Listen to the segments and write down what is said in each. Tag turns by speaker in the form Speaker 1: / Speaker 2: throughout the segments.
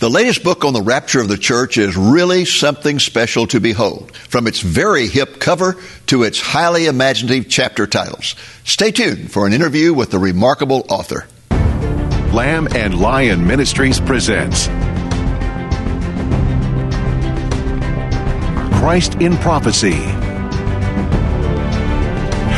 Speaker 1: The latest book on the rapture of the church is really something special to behold, from its very hip cover to its highly imaginative chapter titles. Stay tuned for an interview with the remarkable author.
Speaker 2: Lamb and Lion Ministries presents Christ in Prophecy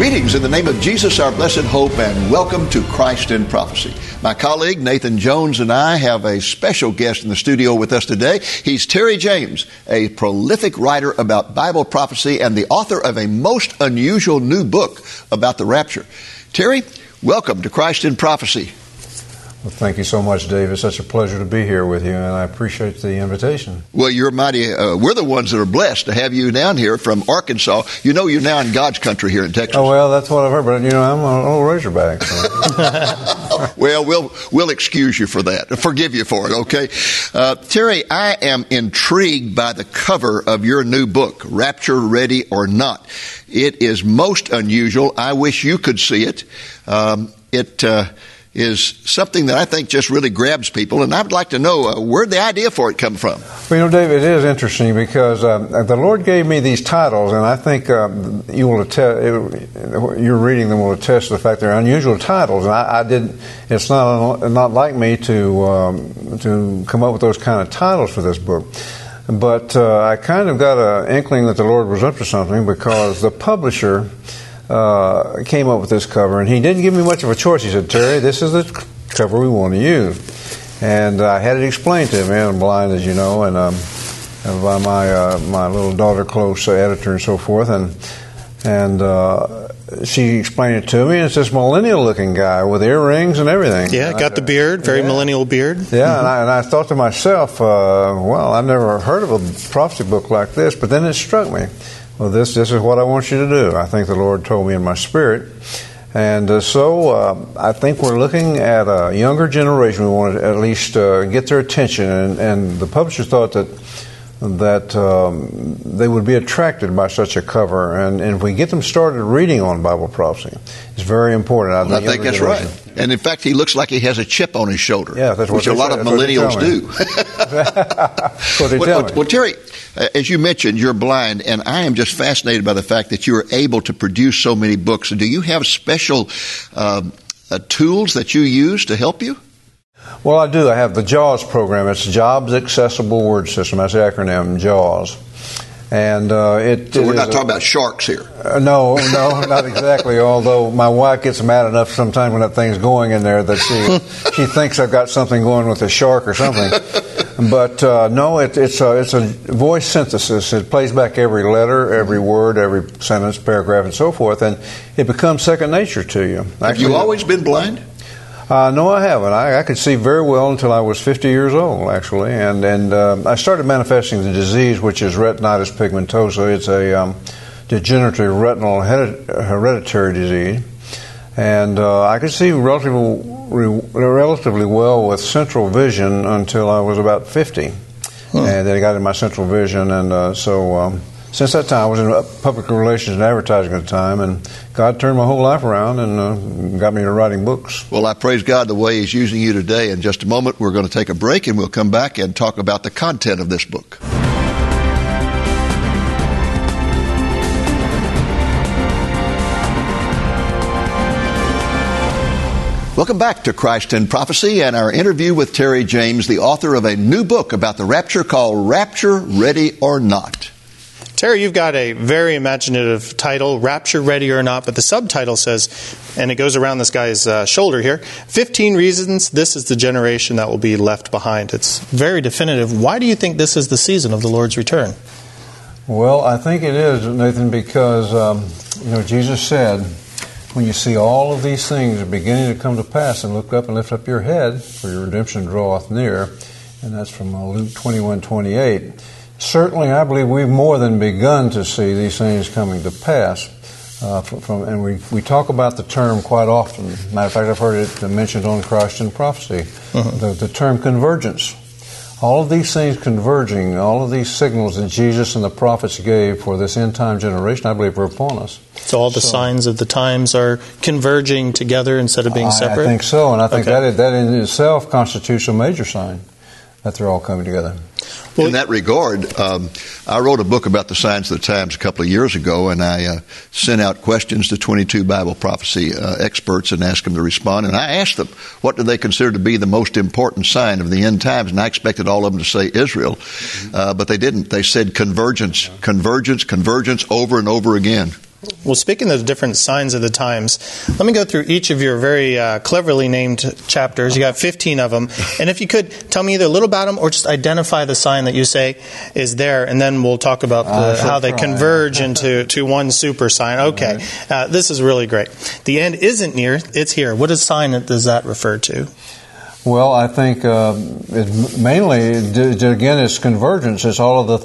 Speaker 1: Greetings in the name of Jesus, our blessed hope, and welcome to Christ in Prophecy. My colleague Nathan Jones and I have a special guest in the studio with us today. He's Terry James, a prolific writer about Bible prophecy and the author of a most unusual new book about the rapture. Terry, welcome to Christ in Prophecy.
Speaker 3: Well, thank you so much, Dave. It's such a pleasure to be here with you, and I appreciate the invitation.
Speaker 1: Well, you're mighty. Uh, we're the ones that are blessed to have you down here from Arkansas. You know, you're now in God's country here in Texas.
Speaker 3: Oh well, that's what I've heard. But you know, I'm an old Razorback. So.
Speaker 1: well, we'll we'll excuse you for that. Forgive you for it. Okay, uh, Terry. I am intrigued by the cover of your new book, Rapture Ready or Not. It is most unusual. I wish you could see it. Um, it. Uh, is something that I think just really grabs people, and I would like to know uh, where'd the idea for it come from.
Speaker 3: Well, you know, David, it is interesting because uh, the Lord gave me these titles, and I think uh, you will attest. You're reading them will attest to the fact they're unusual titles, and I, I did. It's not not like me to um, to come up with those kind of titles for this book. But uh, I kind of got an inkling that the Lord was up to something because the publisher uh, came up with this cover, and he didn't give me much of a choice. He said, Terry, this is the cover we want to use. And I had it explained to him, and I'm blind, as you know, and um, by my uh, my little daughter, close uh, editor, and so forth, and and uh, she explained it to me. And it's this millennial-looking guy with earrings and everything.
Speaker 4: Yeah, got the beard, very
Speaker 3: yeah.
Speaker 4: millennial beard.
Speaker 3: Yeah, mm-hmm. and, I, and, I, thought to myself, uh, well, I've never heard of a prophecy book like this. But then it struck me well, this, this is what I want you to do. I think the Lord told me in my spirit. And uh, so uh, I think we're looking at a younger generation. We want to at least uh, get their attention. And, and, the publisher thought that that um, they would be attracted by such a cover. And, and, if we get them started reading on Bible prophecy, it's very important.
Speaker 1: I, well, I think that's generation. right. And in fact, he looks like he has a chip on his shoulder.
Speaker 3: Yeah, that's
Speaker 1: which a lot
Speaker 3: say.
Speaker 1: of millennials do.
Speaker 3: well,
Speaker 1: well, well, Terry, uh, as you mentioned, you're blind, and I am just fascinated by the fact that you are able to produce so many books. Do you have special um, uh, tools that you use to help you?
Speaker 3: Well, I do. I have the JAWS program. It's Jobs Accessible Word System. That's the acronym JAWS. And uh, it.
Speaker 1: So we're
Speaker 3: it
Speaker 1: not talking a, about sharks here.
Speaker 3: Uh, no, no, not exactly. Although my wife gets mad enough sometimes when that thing's going in there that she she thinks I've got something going with a shark or something. But uh, no, it, it's a it's a voice synthesis. It plays back every letter, every word, every sentence, paragraph, and so forth, and it becomes second nature to you.
Speaker 1: Have you always been blind?
Speaker 3: Uh, no, I haven't. I, I, could see very well until I was 50 years old, actually, and and uh, I started manifesting the disease, which is retinitis pigmentosa. It's a um, degenerative retinal hereditary disease, and uh, I could see relatively relatively well with central vision until I was about 50, and then I got in my central vision, and uh, so. Um, since that time, I was in public relations and advertising at the time, and God turned my whole life around and uh, got me into writing books.
Speaker 1: Well, I praise God the way He's using you today. In just a moment, we're going to take a break, and we'll come back and talk about the content of this book. Welcome back to Christ in Prophecy and our interview with Terry James, the author of a new book about the rapture called Rapture Ready or Not.
Speaker 4: Terry, you've got a very imaginative title, Rapture Ready or Not, but the subtitle says, and it goes around this guy's uh, shoulder here 15 reasons this is the generation that will be left behind. It's very definitive. Why do you think this is the season of the Lord's return?
Speaker 3: Well, I think it is, Nathan, because, um, you know, Jesus said, when you see all of these things beginning to come to pass, and look up and lift up your head, for your redemption draweth near. And that's from uh, Luke 21 28. Certainly, I believe we've more than begun to see these things coming to pass. Uh, from, from, and we, we talk about the term quite often. Matter of fact, I've heard it mentioned on Christ in Prophecy.
Speaker 4: Uh-huh.
Speaker 3: The, the term convergence. All of these things converging, all of these signals that Jesus and the prophets gave for this end time generation, I believe, are upon us.
Speaker 4: So all the
Speaker 3: So-
Speaker 4: signs of the times are converging together instead of being
Speaker 3: I-
Speaker 4: separate?
Speaker 3: I think so, and I think
Speaker 4: Okay.
Speaker 3: that, that in itself constitutes a major sign that they're all coming together.
Speaker 4: Well-
Speaker 1: in that regard, um, I wrote a book about the signs of the times a couple of years ago, and I uh, sent out questions to 22 Bible prophecy uh, experts and asked them to respond. And I asked them, what do they consider to be the most important sign of the end times? And I expected all of them to say Israel, uh, but they didn't. They said convergence, convergence, convergence over and over again.
Speaker 4: Well, speaking of the different signs of the times, let me go through each of your very uh, cleverly named chapters. You got 15 of them. And if you could tell me either a little about them or just identify the sign that you say is there, and then we'll talk about the,
Speaker 3: I
Speaker 4: how they
Speaker 3: try.
Speaker 4: converge into to one super sign. Okay, uh, this is really great. The end isn't near, it's here. What is sign does that refer to?
Speaker 3: Well, I think uh, it mainly, again, it's convergence. It's all of the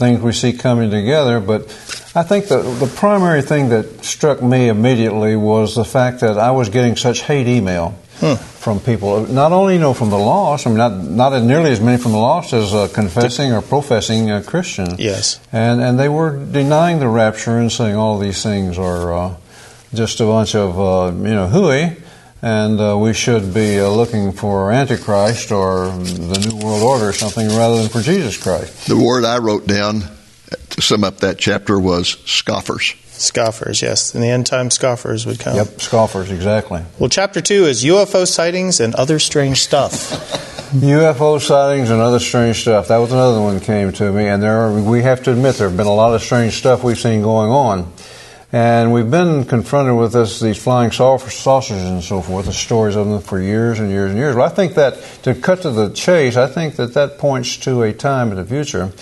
Speaker 3: things we see coming together. But I think the, the primary thing that struck me immediately was the fact that I was getting such hate email from people. Not only, you know, from the lost, I mean, not, not nearly as many from the lost as uh, confessing or professing uh, Christians.
Speaker 4: Yes.
Speaker 3: And, and they were denying the rapture and saying all these things are uh, just a bunch of, uh, you know, hooey, and uh, we should be uh, looking for Antichrist or the New World Order or something rather than for Jesus Christ.
Speaker 1: The word I wrote down to sum up that chapter was scoffers.
Speaker 4: Scoffers, yes. In the end time, scoffers would come.
Speaker 3: Yep, scoffers, exactly.
Speaker 4: Well, chapter 2 is UFO sightings and other strange stuff.
Speaker 3: UFO sightings and other strange stuff. That was another one that came to me, and there are, we have to admit there have been a lot of strange stuff we've seen going on. And we've been confronted with this, these flying saucers and so forth, the stories of them for years and years and years. Well, I think that, to cut to the chase, I think that that points to a time in the future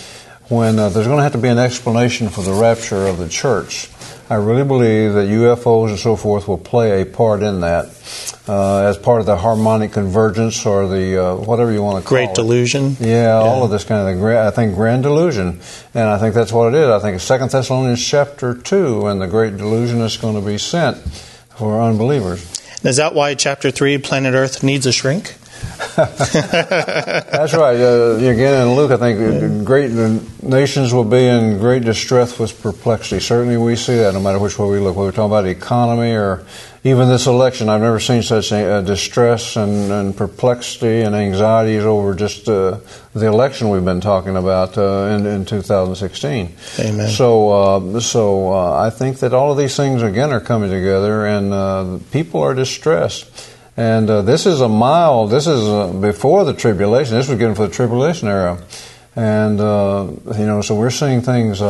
Speaker 3: when uh, there's going to have to be an explanation for the rapture of the church. I really believe that UFOs and so forth will play a part in that uh, as part of the harmonic convergence or the uh, whatever you want to call
Speaker 4: Great
Speaker 3: it.
Speaker 4: Great delusion.
Speaker 3: Yeah, all of this kind of, gra- I think, grand delusion. And I think that's what it is. I think it's Second Thessalonians chapter 2, and the great delusion is going to be sent for unbelievers.
Speaker 4: Is that why chapter 3, Planet Earth, needs a shrink?
Speaker 3: That's right. Uh, again, in Luke, I think great nations will be in great distress with perplexity. Certainly, we see that no matter which way we look. Whether we're talking about economy or even this election, I've never seen such uh, distress and, and perplexity and anxieties over just uh, the election we've been talking about uh, in, in 2016.
Speaker 4: Amen.
Speaker 3: So, uh, so uh, I think that all of these things again are coming together, and uh, people are distressed. And uh, this is a mild. This is uh, before the tribulation. This was given for the tribulation era, and uh, you know, so we're seeing things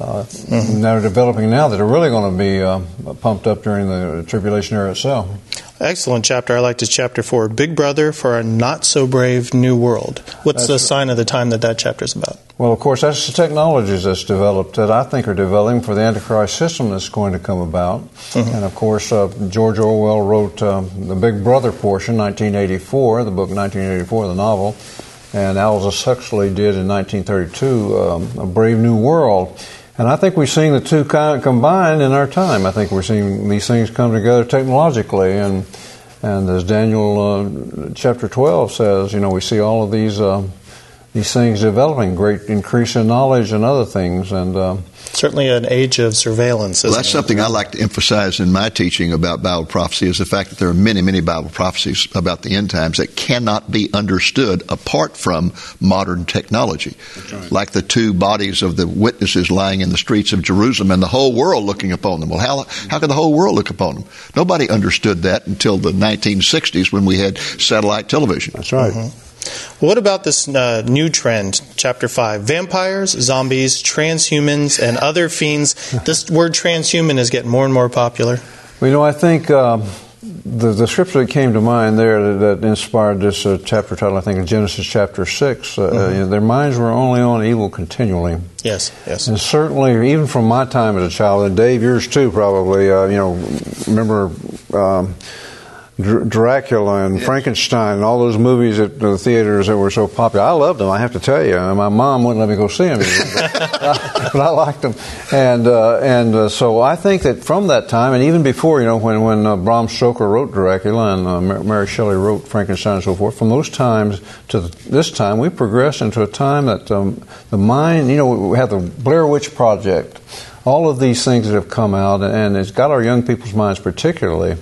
Speaker 3: uh, uh, that are developing now that are really going to be uh, pumped up during the tribulation era itself.
Speaker 4: Excellent chapter. I liked his chapter 4, Big Brother for a Not So Brave New World. What's the sign of the time that that chapter is about?
Speaker 3: Well, of course, that's the technologies that's developed that I think are developing for the Antichrist system that's going to come about. And of course, uh, George Orwell wrote um, the Big Brother portion, 1984, the book 1984, the novel, and Aldous Huxley did in 1932, um, A Brave New World. And I think we're seeing the two kind combined in our time. I think we're seeing these things come together technologically, and and as Daniel uh, chapter 12 says, you know, we see all of these. Uh, these things developing, great increase in knowledge and other things. And uh,
Speaker 4: Certainly an age of surveillance, isn't
Speaker 1: Well, that's
Speaker 4: it?
Speaker 1: something I like to emphasize in my teaching about Bible prophecy is the fact that there are many, many Bible prophecies about the end times that cannot be understood apart from modern technology. Like the two bodies of the witnesses lying in the streets of Jerusalem and the whole world looking upon them. Well, how, how could the whole world look upon them? Nobody understood that until the 1960s when we had satellite television.
Speaker 3: that's right.
Speaker 4: Well, what about this uh, new trend, chapter 5? Vampires, zombies, transhumans, and other fiends. This word transhuman is getting more and more popular.
Speaker 3: Well, you know, I think um, the, the scripture that came to mind there that, that inspired this uh, chapter title, I think, in Genesis chapter 6, uh, uh, you know, their minds were only on evil continually.
Speaker 4: Yes, yes.
Speaker 3: And certainly, even from my time as a child, and Dave, yours too, probably, uh, you know, remember. Um, Dr- Dracula and Frankenstein and all those movies at the theaters that were so popular. I loved them, I have to tell you. My mom wouldn't let me go see them, but, but I liked them. And uh, and uh, so I think that from that time, and even before, you know, when when uh, Bram Stoker wrote Dracula and uh, Mary Shelley wrote Frankenstein and so forth, from those times to this time, we progressed into a time that um, the mind, you know, we have the Blair Witch Project, all of these things that have come out, and it's got our young people's minds particularly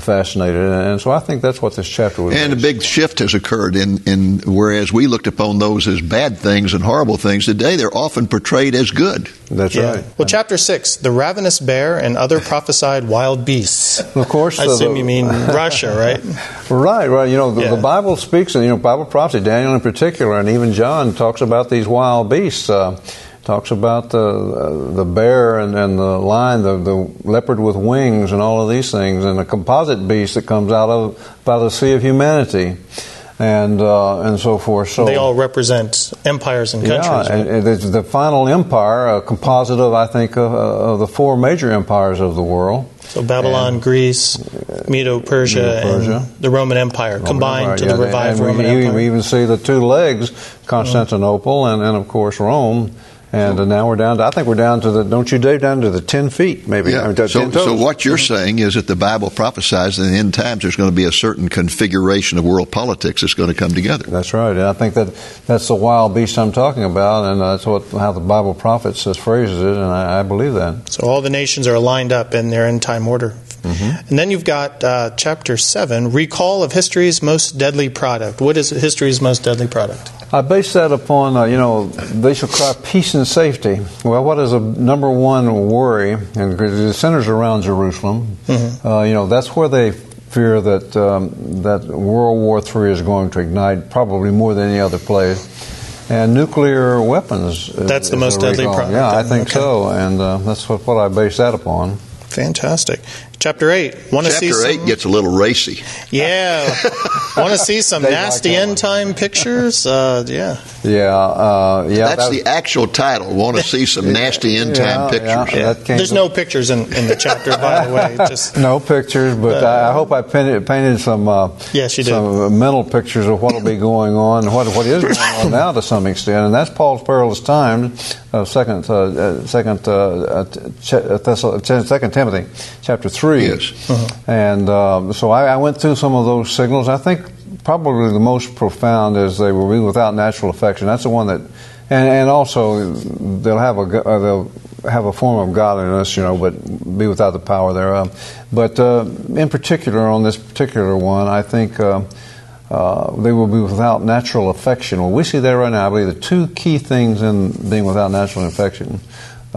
Speaker 3: fascinated, and so I think that's what this chapter was.
Speaker 1: And a big shift has occurred in, in whereas we looked upon those as bad things and horrible things, today they're often portrayed as good.
Speaker 3: That's
Speaker 4: Yeah.
Speaker 3: right.
Speaker 4: Well, chapter six, the ravenous bear and other prophesied wild beasts.
Speaker 3: Of course,
Speaker 4: I
Speaker 3: the-
Speaker 4: assume
Speaker 3: the-
Speaker 4: you mean Russia, right?
Speaker 3: Right, right. You know, the,
Speaker 4: Yeah.
Speaker 3: the Bible speaks, and you know, Bible prophecy, Daniel in particular, and even John talks about these wild beasts. Uh, talks about the the bear and, and the lion, the, the leopard with wings, and all of these things, and the composite beast that comes out of by the sea of humanity, and uh, and so forth. So
Speaker 4: They all represent empires and countries.
Speaker 3: yeah, and, and the final empire, a composite of I think uh, of the four major empires of the world.
Speaker 4: so Babylon, Greece, Medo Persia,
Speaker 3: Medo-Persia.
Speaker 4: and the Roman Empire combined to
Speaker 3: Yeah,
Speaker 4: the revived
Speaker 3: and
Speaker 4: Roman
Speaker 3: we,
Speaker 4: Empire.
Speaker 3: we even see the two legs, Constantinople and, and of course Rome. And uh, now we're down to, I think we're down to the, don't you, Dave, down to the 10 feet, maybe. I mean,
Speaker 1: So,
Speaker 3: 10
Speaker 1: so what you're saying is that the Bible prophesies that in the end times there's going to be a certain configuration of world politics that's going to come together.
Speaker 3: That's right. And I think that that's the wild beast I'm talking about, and that's what how the Bible prophet says phrases it, and I, I believe that.
Speaker 4: So all the nations are lined up in their end time order.
Speaker 3: Mm-hmm.
Speaker 4: And then you've got uh, chapter 7, recall of history's most deadly product. What is history's most deadly product?
Speaker 3: I base that upon, uh, you know, they shall cry peace and safety. Well, what is a number one worry? And it centers around Jerusalem. Uh, you know, that's where they fear that um, that World War III is going to ignite, probably more than any other place. And nuclear weapons.
Speaker 4: That's the most deadly product,
Speaker 3: Yeah, I think
Speaker 4: Okay.
Speaker 3: so, and uh, that's what, what I base that upon.
Speaker 4: Fantastic. Chapter 8. Want to see
Speaker 1: Chapter
Speaker 4: some,
Speaker 1: 8 gets a little racy.
Speaker 4: Yeah. Want to see some
Speaker 3: They like
Speaker 4: nasty end time pictures? Uh, yeah.
Speaker 3: Yeah, uh, yeah.
Speaker 1: That's
Speaker 3: that-
Speaker 1: the actual title. Want to see some nasty end time
Speaker 3: yeah,
Speaker 1: pictures.
Speaker 3: yeah, that came
Speaker 4: There's no pictures in, in the chapter, by the way. Just
Speaker 3: no pictures, but I, I hope I painted, painted some uh,
Speaker 4: Yes, you did.
Speaker 3: mental pictures of what will be going on, what what is going on now to some extent, and that's Paul's perilous times. Uh, second, uh, uh, second, uh, uh, uh, Thessal- second Timothy, chapter
Speaker 1: Yes.
Speaker 3: And um, so I, I went through some of those signals. I think probably the most profound is they will be without natural affection. That's the one that, and, and also they'll have a uh, they'll have a form of godliness, you know, but be without the power thereof. But uh, in particular, on this particular one, I think. Uh, uh, they will be without natural affection. Well, we see that right now. I believe the two key things in being without natural affection, uh,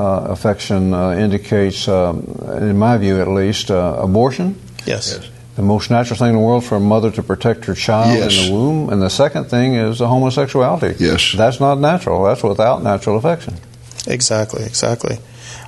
Speaker 3: affection uh, indicates, um, in my view at least, uh, abortion.
Speaker 4: yes.
Speaker 3: The most natural thing in the world for a mother to protect her child
Speaker 1: Yes.
Speaker 3: in the womb. And the second thing is the homosexuality.
Speaker 1: Yes.
Speaker 3: That's not natural. That's without natural affection.
Speaker 4: Exactly, exactly.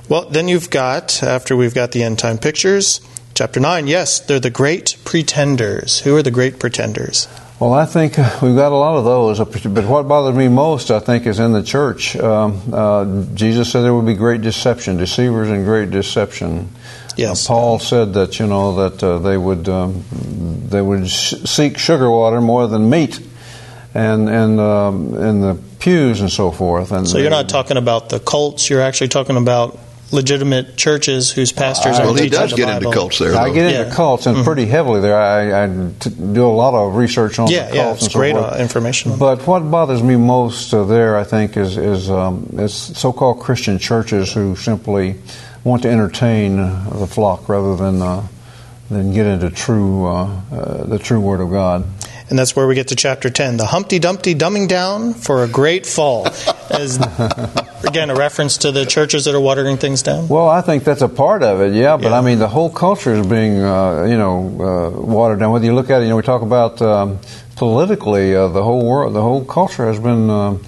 Speaker 4: Well, then you've got, after we've got the end time pictures, chapter 9, yes, they're the great pretenders. Who are the great pretenders?
Speaker 3: Well, I think uh, we've got a lot of those. But what bothers me most, I think, is in the church. Um, uh, Jesus said there would be great deception, deceivers and great deception.
Speaker 4: Yes.
Speaker 3: Uh, Paul said that you know that uh, they would um, they would sh- seek sugar water more than meat, and and um, in the pews and so forth. And
Speaker 4: So you're not talking about the cults, you're actually talking about legitimate churches whose pastors
Speaker 3: I-
Speaker 4: are
Speaker 1: Well, he does
Speaker 4: the
Speaker 1: get into cults there.
Speaker 3: I
Speaker 1: though.
Speaker 3: get into
Speaker 4: Yeah.
Speaker 3: cults and pretty heavily there. I, I t- do a lot of research on
Speaker 4: Yeah,
Speaker 3: the
Speaker 4: yeah,
Speaker 3: cults
Speaker 4: it's
Speaker 3: and so
Speaker 4: great
Speaker 3: forth.
Speaker 4: uh, information.
Speaker 3: But what bothers me most uh, there, I think, is is, um, is so-called Christian churches who simply want to entertain the flock rather than uh, than get into true uh, uh, the true Word of God.
Speaker 4: And that's where we get to chapter 10, the Humpty Dumpty dumbing down for a great fall. As, again, a reference to the churches that are watering things down.
Speaker 3: Well, I think that's a part of it, yeah. But
Speaker 4: Yeah.
Speaker 3: I mean, the whole culture is being, uh, you know, uh, watered down. Whether you look at it, you know, we talk about um, politically, uh, the whole world, the whole culture has been uh,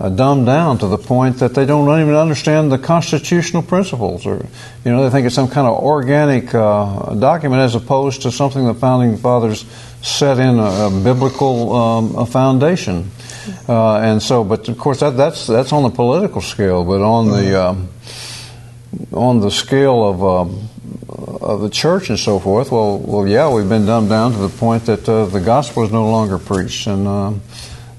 Speaker 3: uh, dumbed down to the point that they don't even understand the constitutional principles, or you know, they think it's some kind of organic uh, document as opposed to something the founding fathers set in a, a biblical um, a foundation. Uh, and so, but of course, that, that's that's on the political scale, but on the um, on the scale of um, of the church and so forth. Well, well, yeah, we've been dumbed down to the point that uh, the gospel is no longer preached, and uh,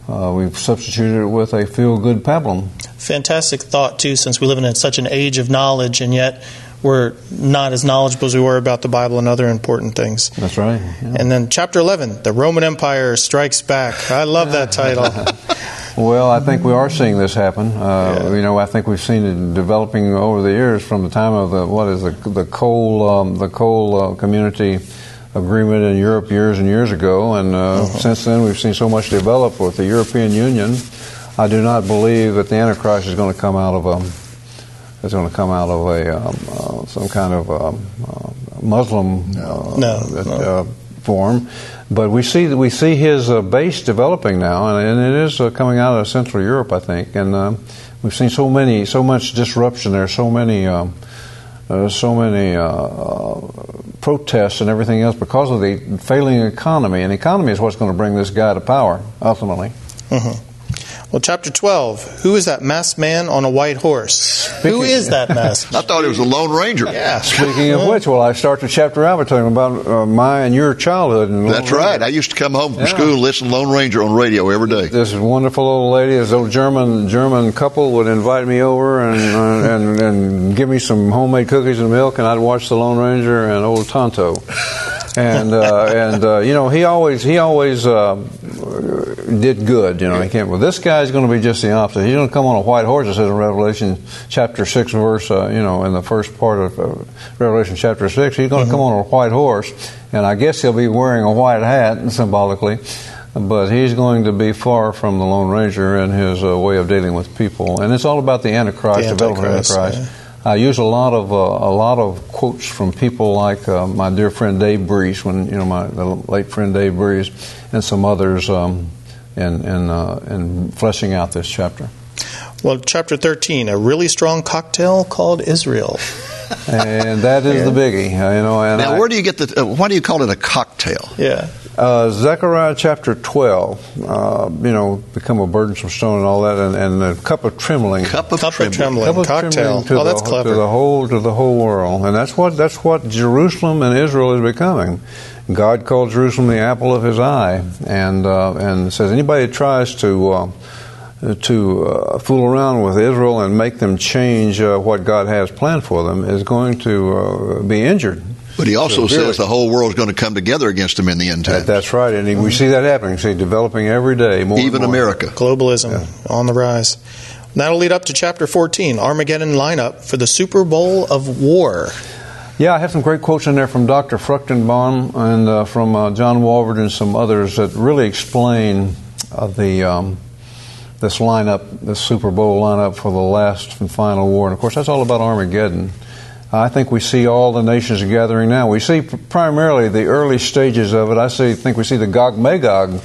Speaker 3: uh, we've substituted it with a feel-good pablum.
Speaker 4: Fantastic thought too, since we live in such an age of knowledge, and yet we're not as knowledgeable as we were about the Bible and other important things.
Speaker 3: That's right.
Speaker 4: Yeah. And then chapter 11, the Roman Empire strikes back. I love that title.
Speaker 3: Well, I think we are seeing this happen. Uh, yeah. You know, I think we've seen it developing over the years from the time of the what is the the coal um, the coal uh, community agreement in Europe years and years ago, and uh, uh-huh. since then we've seen so much develop with the European Union. I do not believe that the Antichrist is going to come out of a is going to come out of a um, uh, some kind of um, uh, Muslim
Speaker 4: no. No.
Speaker 3: form. But we see we see his uh, base developing now, and, and it is uh, coming out of Central Europe, I think. And uh, we've seen so many, so much disruption there, so many, um, uh, so many uh, uh, protests and everything else because of the failing economy. And economy is what's going to bring this guy to power ultimately.
Speaker 4: Mm-hmm. Well, chapter 12. Who is that masked man on a white horse? Speaking, Who is that masked?
Speaker 1: I thought it was a Lone Ranger.
Speaker 4: Yeah.
Speaker 3: Speaking of which, well, I start the chapter out by talking about uh, my and your childhood. And
Speaker 1: That's Ranger. right. I used to come home from yeah. school and listen to Lone Ranger on radio every day.
Speaker 3: This wonderful old lady, this old German German couple would invite me over and, uh, and, and give me some homemade cookies and milk, and I'd watch the Lone Ranger and old Tonto and uh, and uh, you know he always he always uh, did good. You know he can't. Well, this guy's going to be just the opposite. He's going to come on a white horse. It says in Revelation chapter six, verse uh, you know in the first part of uh, Revelation chapter six, he's going to mm-hmm. come on a white horse, and I guess he'll be wearing a white hat symbolically. But he's going to be far from the Lone Ranger in his uh, way of dealing with people, and it's all about the Antichrist, the Antichrist development Antichrist. Yeah. I use a lot of uh, a lot of quotes from people like uh, my dear friend Dave Breese, when you know my late friend Dave Breese, and some others, um, in in, uh, in fleshing out this chapter.
Speaker 4: Well, chapter thirteen, a really strong cocktail called Israel.
Speaker 3: And that is yeah. the biggie, you know.
Speaker 1: now, I, where do you get the? Uh, why do you call it a cocktail?
Speaker 4: Yeah.
Speaker 3: Uh, Zechariah chapter 12, uh, you know, become a burdensome stone and all that, and, and a cup of trembling.
Speaker 1: Cup of
Speaker 4: cup
Speaker 1: trembling.
Speaker 4: trembling.
Speaker 3: Cup of
Speaker 4: Cocktail.
Speaker 3: Trembling to
Speaker 4: oh,
Speaker 3: the,
Speaker 4: clever.
Speaker 3: To the whole, to the whole world. And that's what, that's what Jerusalem and Israel is becoming. God called Jerusalem the apple of his eye, and, uh, and says anybody that tries to, uh, to uh, fool around with Israel and make them change uh, what God has planned for them is going to uh, be injured.
Speaker 1: But he also so says the whole world is going to come together against him in the end times.
Speaker 3: that's right, and he, we see that happening. See, developing every day, more
Speaker 1: even
Speaker 3: more.
Speaker 1: America,
Speaker 4: globalism yeah. on the rise. That'll lead up to chapter 14, Armageddon lineup for the Super Bowl of War.
Speaker 3: Yeah, I have some great quotes in there from Dr. Fruchtenbaum and uh, from uh, John Walvoord and some others that really explain uh, the um, this lineup, this Super Bowl lineup for the last and final war. And of course, that's all about Armageddon. I think we see all the nations gathering now. We see primarily the early stages of it. I see, think we see the Gog Magog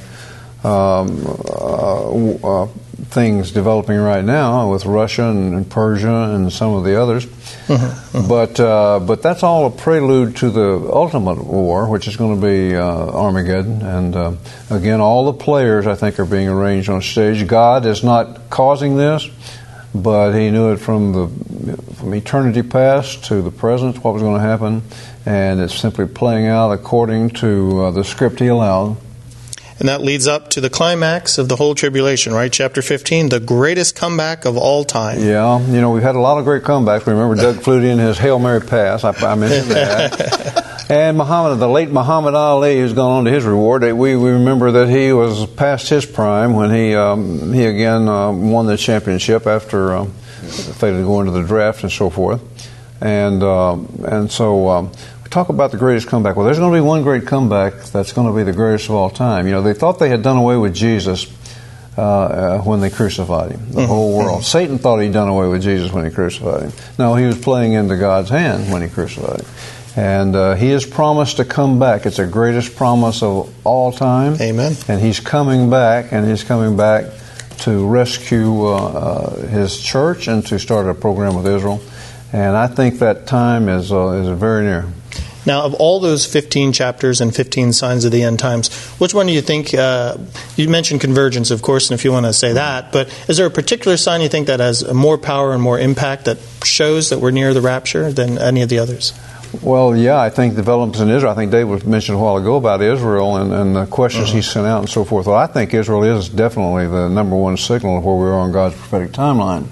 Speaker 3: um, uh, uh, things developing right now with Russia and, and, Persia and some of the others. Mm-hmm, mm-hmm. But uh, but that's all a prelude to the ultimate war, which is going to be uh, Armageddon. And uh, again, all the players I think are being arranged on stage. God is not causing this but he knew it from the from eternity past to the present what was going to happen, and it's simply playing out according to uh, the script he allowed.
Speaker 4: And that leads up to the climax of the whole tribulation, right? Chapter 15, the greatest comeback of all time.
Speaker 3: Yeah, you know, we've had a lot of great comebacks. Remember Doug Flutie and his Hail Mary pass. I, I mentioned that. and Muhammad, the late Muhammad Ali, who's gone on to his reward. We, we remember that he was past his prime when he, um, he again uh, won the championship after um, failing to go into the draft and so forth. And, uh, and so um, talk about the greatest comeback. Well, there's going to be one great comeback that's going to be the greatest of all time. You know, they thought they had done away with Jesus uh, uh, when they crucified him, the mm-hmm. whole world. Satan thought he'd done away with Jesus when he crucified him. No, he was playing into God's hand when he crucified him. And uh, he has promised to come back. It's the greatest promise of all time.
Speaker 4: Amen.
Speaker 3: And he's coming back, and he's coming back to rescue uh, uh, his church and to start a program with Israel. And I think that time is, uh, is very near.
Speaker 4: Now, of all those 15 chapters and 15 signs of the end times, which one do you think? Uh, you mentioned convergence, of course, and if you want to say that, but is there a particular sign you think that has more power and more impact that shows that we're near the rapture than any of the others?
Speaker 3: Well, yeah, I think developments in Israel. I think David mentioned a while ago about Israel and, and the questions he sent out and so forth. Well, I think Israel is definitely the number one signal of where we are on God's prophetic timeline.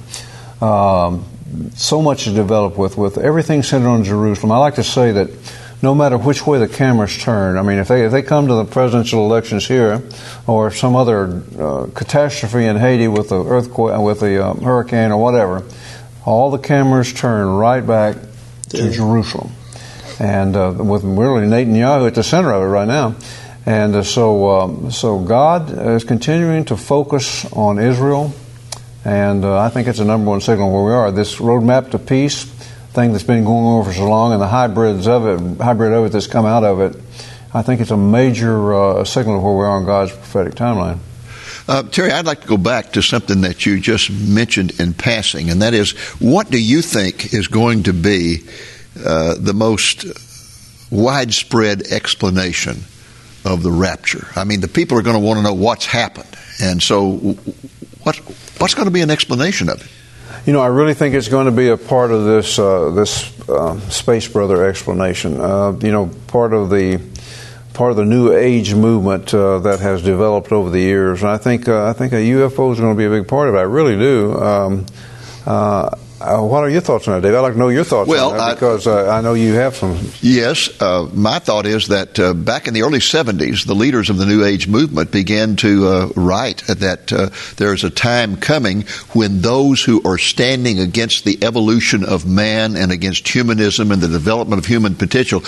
Speaker 3: Um, so much is developed with with everything centered on Jerusalem. I like to say that no matter which way the cameras turn, I mean, if they if they come to the presidential elections here, or some other uh, catastrophe in Haiti with the earthquake, with the uh, hurricane or whatever, all the cameras turn right back to Jerusalem, and uh, with really Netanyahu at the center of it right now. And uh, so, um, so God is continuing to focus on Israel, and uh, I think it's the number one signal where we are. This roadmap to peace thing that's been going on for so long, and the hybrids of it, hybrid of it that's come out of it. I think it's a major uh, signal of where we are on God's prophetic timeline.
Speaker 1: Uh, Terry, I'd like to go back to something that you just mentioned in passing, and that is what do you think is going to be uh, the most widespread explanation of the rapture? I mean, the people are going to want to know what's happened, and so what, what's going to be an explanation of it?
Speaker 3: You know, I really think it's going to be a part of this uh, this uh, space brother explanation. Uh, you know, part of the part of the new age movement uh, that has developed over the years, and I think uh, I think a UFO is going to be a big part of it. I really do. Um, uh, what are your thoughts on that, Dave? I'd like to know your thoughts
Speaker 1: well,
Speaker 3: on that because uh, I know you have some.
Speaker 1: Yes, uh, my thought is that uh, back in the early 70s, the leaders of the New Age movement began to uh, write that uh, there is a time coming when those who are standing against the evolution of man and against humanism and the development of human potential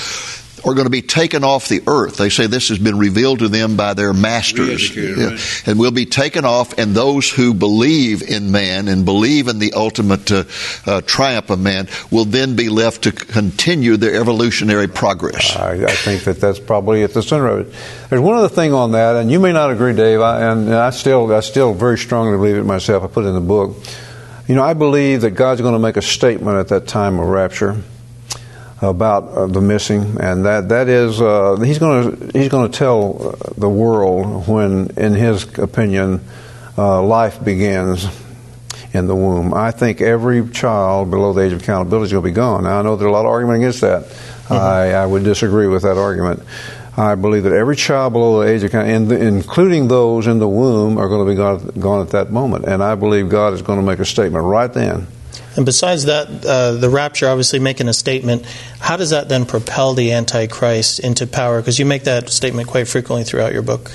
Speaker 1: are going to be taken off the earth. They say this has been revealed to them by their masters. Yeah.
Speaker 5: Right.
Speaker 1: And will be taken off, and those who believe in man and believe in the ultimate uh, uh, triumph of man will then be left to continue their evolutionary progress.
Speaker 3: I, I, think that that's probably at the center of it. There's one other thing on that, and you may not agree, Dave, I, and I still, I still very strongly believe it myself. I put it in the book. You know, I believe that God's going to make a statement at that time of rapture about uh, the missing, and that that is uh, he's going to he's going to tell the world when, in his opinion, uh, life begins in the womb. I think every child below the age of accountability is going to be gone. Now I know there's a lot of argument against that. Mm-hmm. I, I would disagree with that argument. I believe that every child below the age of and including those in the womb, are going to be gone, gone at that moment. And I believe God is going to make a statement right then
Speaker 4: and besides that, uh, the rapture obviously making a statement, how does that then propel the Antichrist into power? Because you make that statement quite frequently throughout your book.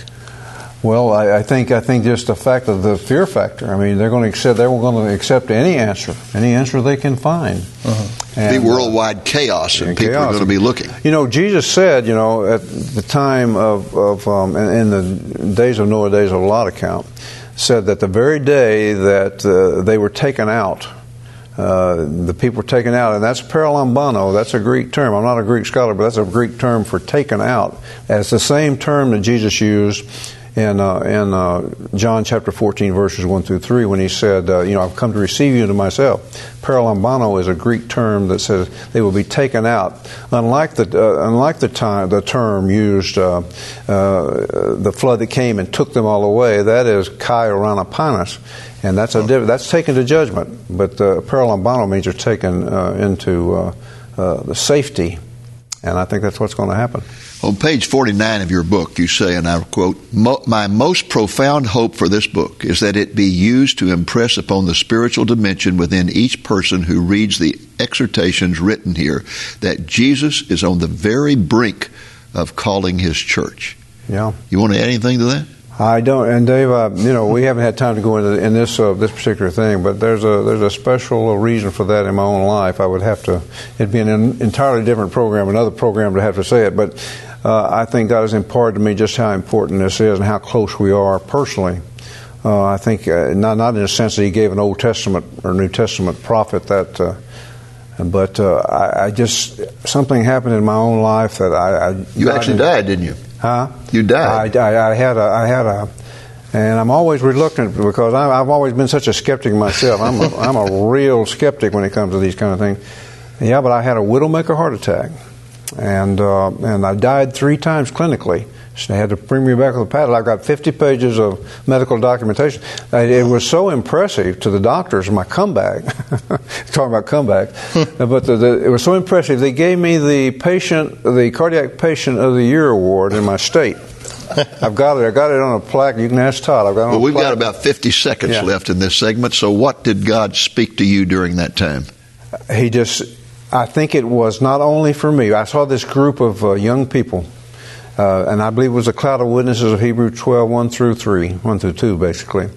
Speaker 3: Well, I, I, think I think just the fact of the fear factor. I mean, they're going to accept they're going to accept any answer, any answer they can find.
Speaker 1: Uh-huh. And, be worldwide chaos, and, and people chaos. are going to be looking.
Speaker 3: You know, Jesus said, you know, at the time of, of um, in, in, the days of Noah, days of lot account, said that the very day that uh, they were taken out uh, the people were taken out, and that's paralambano. That's a Greek term. I'm not a Greek scholar, but that's a Greek term for taken out. And it's the same term that Jesus used in uh, in uh, John chapter 14, verses 1 through 3, when he said, uh, "You know, I've come to receive you to myself." Paralambano is a Greek term that says they will be taken out. Unlike the uh, unlike the time the term used, the flood that came and took them all away. That is kai and that's a that's taken to judgment. But uh, paralambano means you're taken uh, into uh, uh, the safety, and I think that's what's going to happen.
Speaker 1: On page 49 of your book, you say, and I quote, My most profound hope for this book is that it be used to impress upon the spiritual dimension within each person who reads the exhortations written here that Jesus is on the very brink of calling his church.
Speaker 3: Yeah.
Speaker 1: You want to add anything to that?
Speaker 3: I don't, and Dave, uh, you know, we haven't had time to go into in this uh, this particular thing, but there's a there's a special reason for that in my own life. I would have to, it'd be an entirely different program, another program to have to say it, but uh, I think God has imparted to me just how important this is and how close we are personally. Uh, I think uh, not not in the sense that He gave an Old Testament or New Testament prophet that. Uh, but I, I, just something happened in my own life that I, I
Speaker 1: you actually died, didn't you?
Speaker 3: Huh?
Speaker 1: You died.
Speaker 3: I, I, I, had a, I had a, and I'm always reluctant because I, have always been such a skeptic myself. I'm a, I'm a real skeptic when it comes to these kind of things. Yeah, but I had a widowmaker heart attack, and uh, and I died three times clinically So they had to bring me back with a paddle. I've got 50 pages of medical documentation. It was so impressive to the doctors, my comeback, talking about comeback, but the, the, it was so impressive. They gave me the patient, the cardiac patient of the year award in my state. I've got it. I got it on a plaque. You can ask Todd. I've got
Speaker 1: well, we've got about 50 seconds yeah. left in this segment. So, what did God speak to you during that time?
Speaker 3: He just, I think it was not only for me. I saw this group of uh, young people uh, and I believe it was a cloud of witnesses of Hebrew 12, 1 through 3, 1 through 2, basically.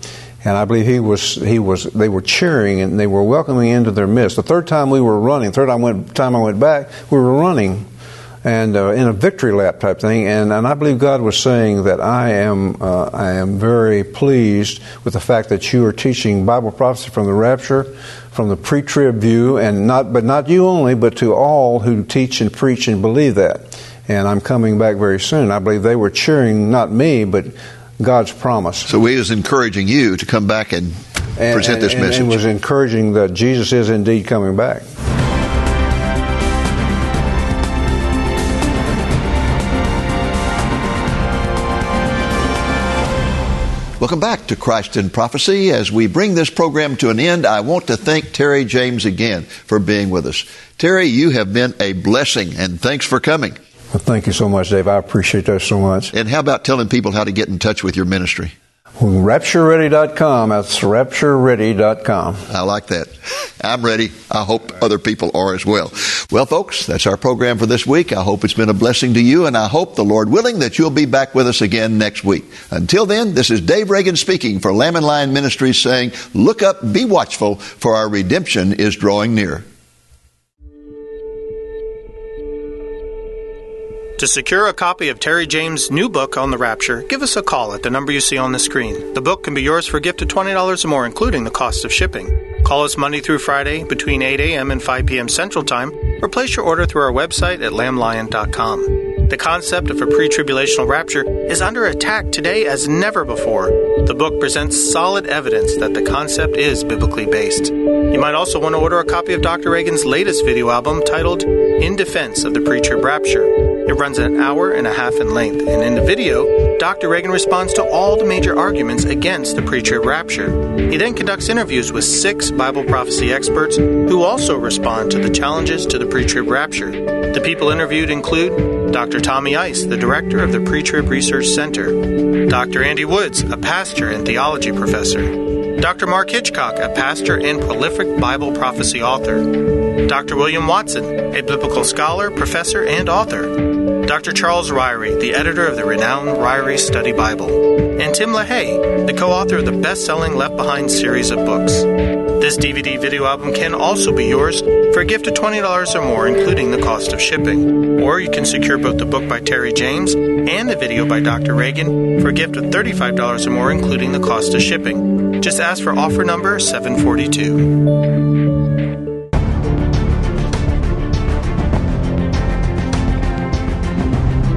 Speaker 3: And I believe he was, he was, they were cheering and they were welcoming into their midst. The third time we were running, third time I went, time I went back, we were running and uh, in a victory lap type thing. And, and I believe God was saying that I am, uh, I am very pleased with the fact that you are teaching Bible prophecy from the rapture, from the pre-trib view, and not, but not you only, but to all who teach and preach and believe that and I'm coming back very soon. I believe they were cheering not me, but God's promise.
Speaker 1: So He was encouraging you to come back and, and present
Speaker 3: and,
Speaker 1: this
Speaker 3: and,
Speaker 1: message.
Speaker 3: And was encouraging that Jesus is indeed coming back.
Speaker 1: Welcome back to Christ in Prophecy. As we bring this program to an end, I want to thank Terry James again for being with us. Terry, you have been a blessing, and thanks for coming.
Speaker 3: Well, thank you so much, Dave. I appreciate that so much.
Speaker 1: And how about telling people how to get in touch with your ministry?
Speaker 3: RaptureReady.com. That's RaptureReady.com.
Speaker 1: I like that. I'm ready. I hope other people are as well. Well, folks, that's our program for this week. I hope it's been a blessing to you, and I hope, the Lord willing, that you'll be back with us again next week. Until then, this is Dave Reagan speaking for Lamb and Lion Ministries saying, Look up, be watchful, for our redemption is drawing near.
Speaker 4: To secure a copy of Terry James' new book on the Rapture, give us a call at the number you see on the screen. The book can be yours for a gift of $20 or more, including the cost of shipping. Call us Monday through Friday between 8 a.m. and 5 p.m. Central Time, or place your order through our website at lamblion.com. The concept of a pre tribulational rapture is under attack today as never before. The book presents solid evidence that the concept is biblically based. You might also want to order a copy of Dr. Reagan's latest video album titled In Defense of the Pre Trib Rapture. It runs an hour and a half in length, and in the video, Dr. Reagan responds to all the major arguments against the pre trib rapture. He then conducts interviews with six Bible prophecy experts who also respond to the challenges to the pre trib rapture. The people interviewed include Dr. Tommy Ice, the director of the Pre Trib Research Center, Dr. Andy Woods, a pastor and theology professor, Dr. Mark Hitchcock, a pastor and prolific Bible prophecy author, Dr. William Watson, a biblical scholar, professor, and author, Dr. Charles Ryrie, the editor of the renowned Ryrie Study Bible, and Tim LaHaye, the co author of the best selling Left Behind series of books. This DVD video album can also be yours for a gift of $20 or more, including the cost of shipping. Or you can secure both the book by Terry James and the video by Dr. Reagan for a gift of $35 or more, including the cost of shipping. Just ask for offer number 742.